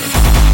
terror.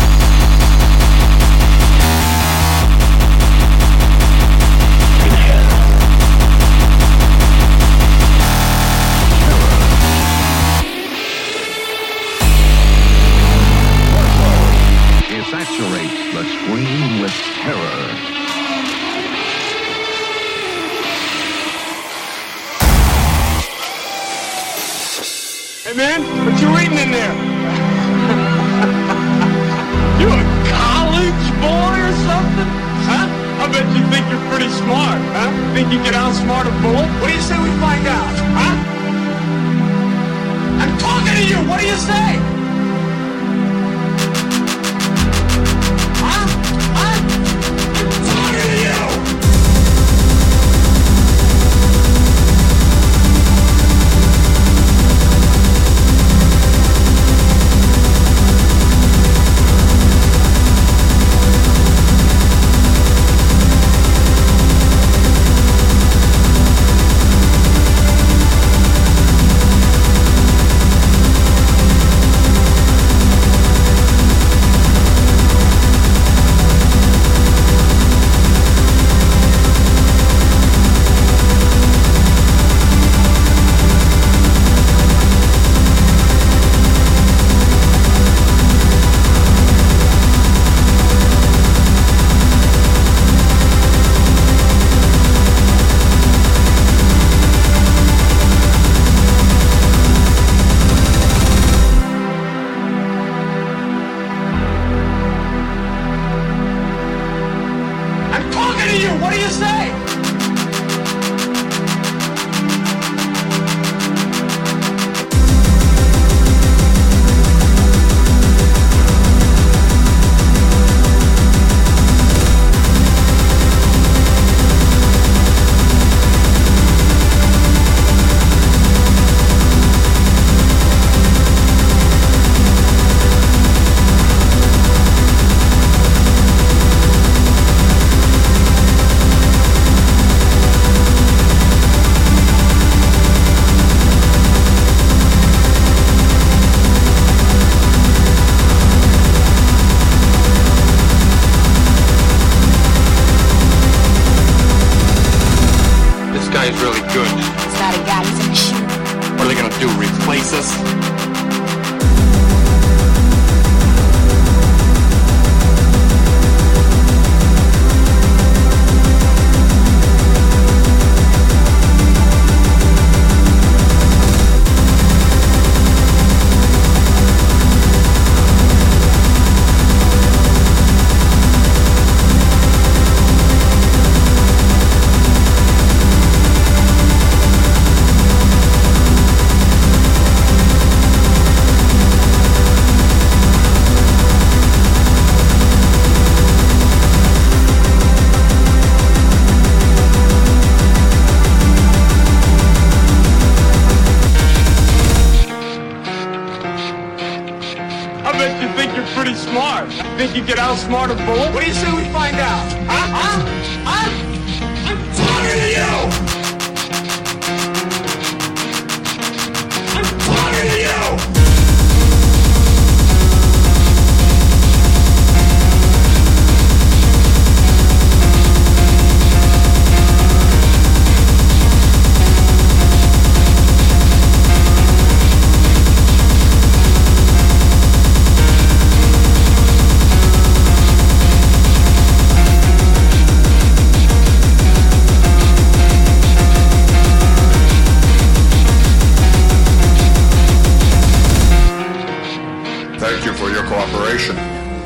Cooperation.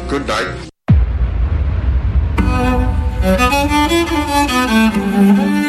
Good night.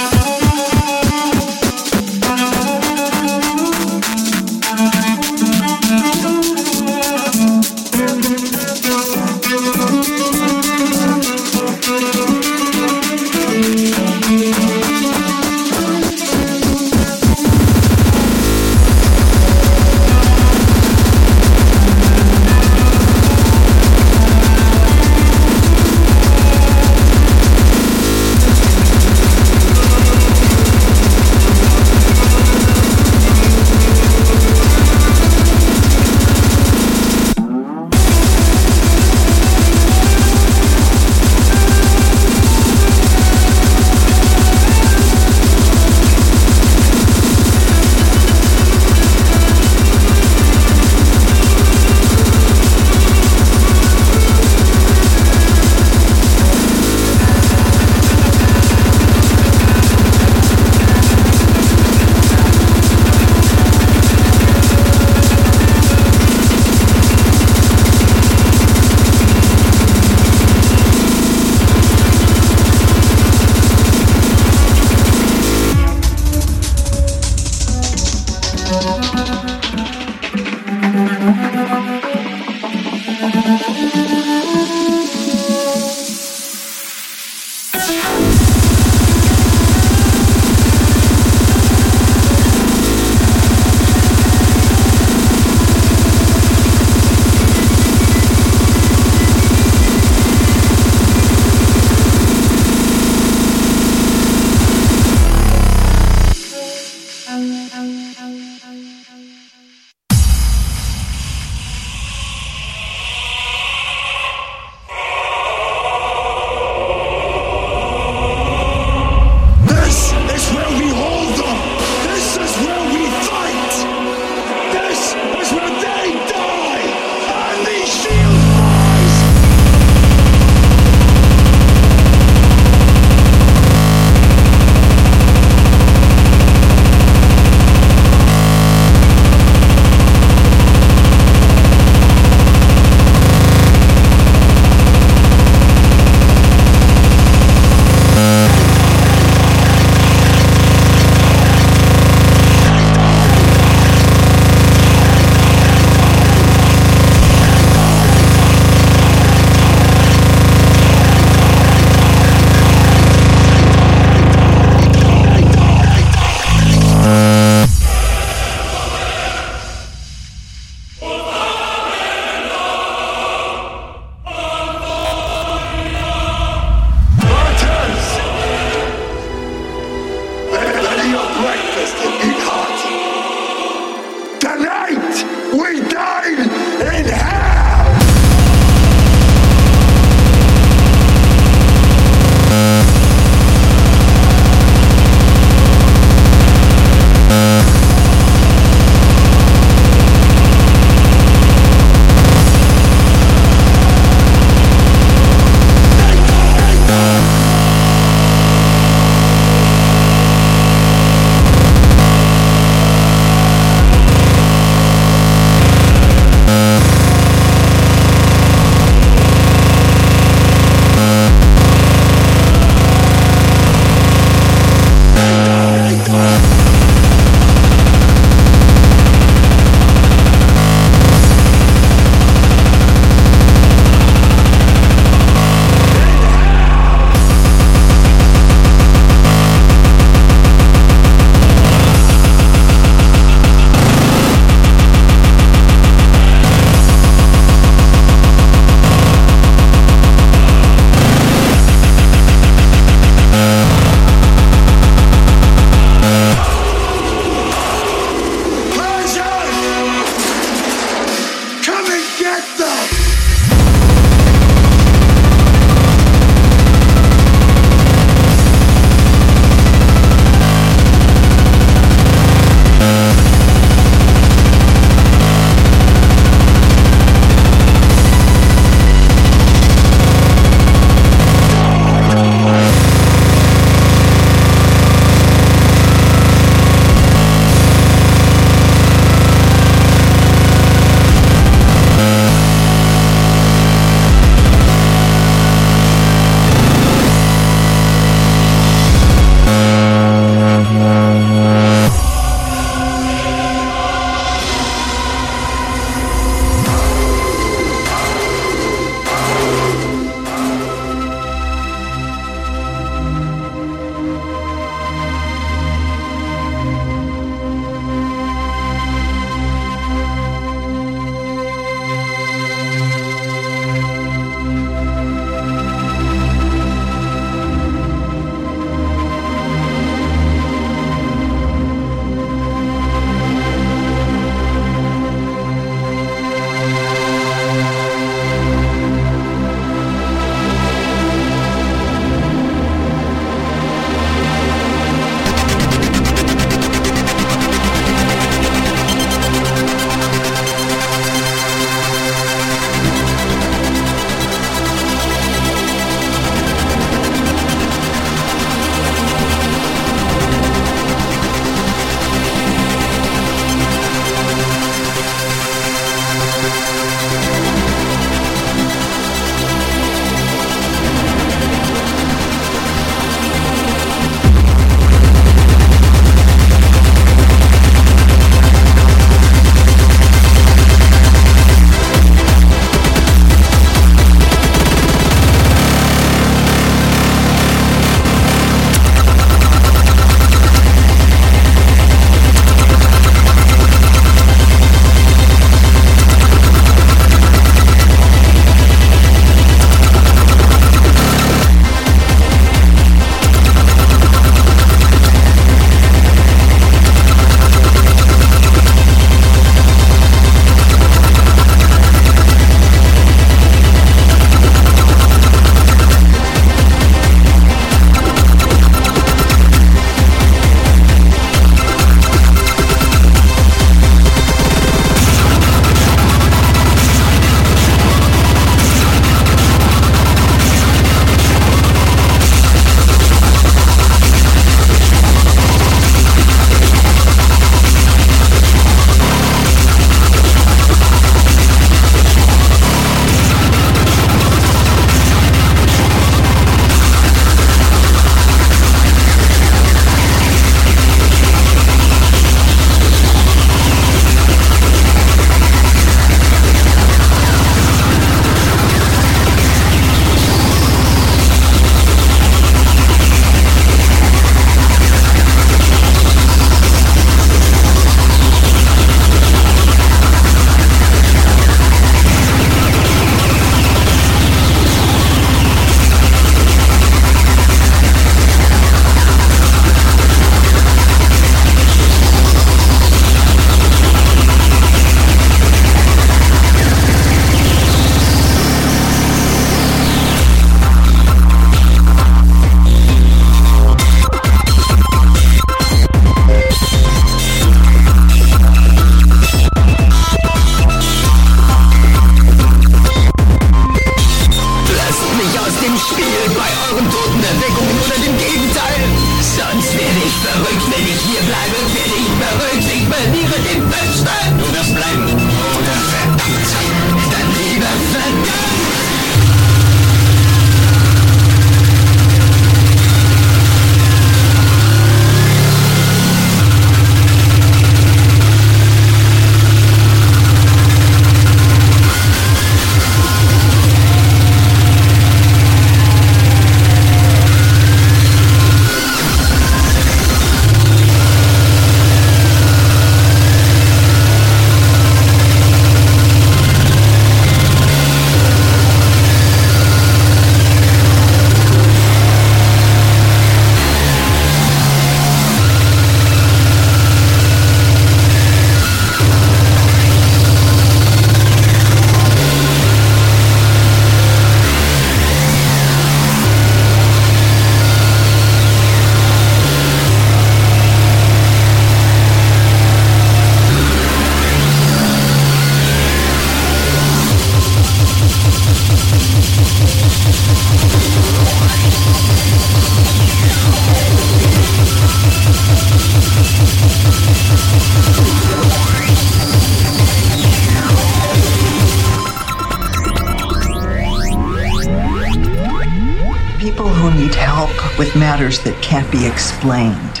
matters that can't be explained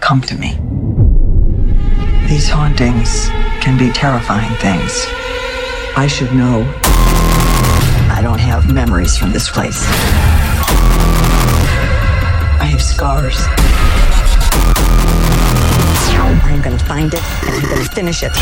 come to me. These hauntings can be terrifying things. I should know. I don't have memories from this place. I have scars. I'm gonna find it and I'm gonna finish it.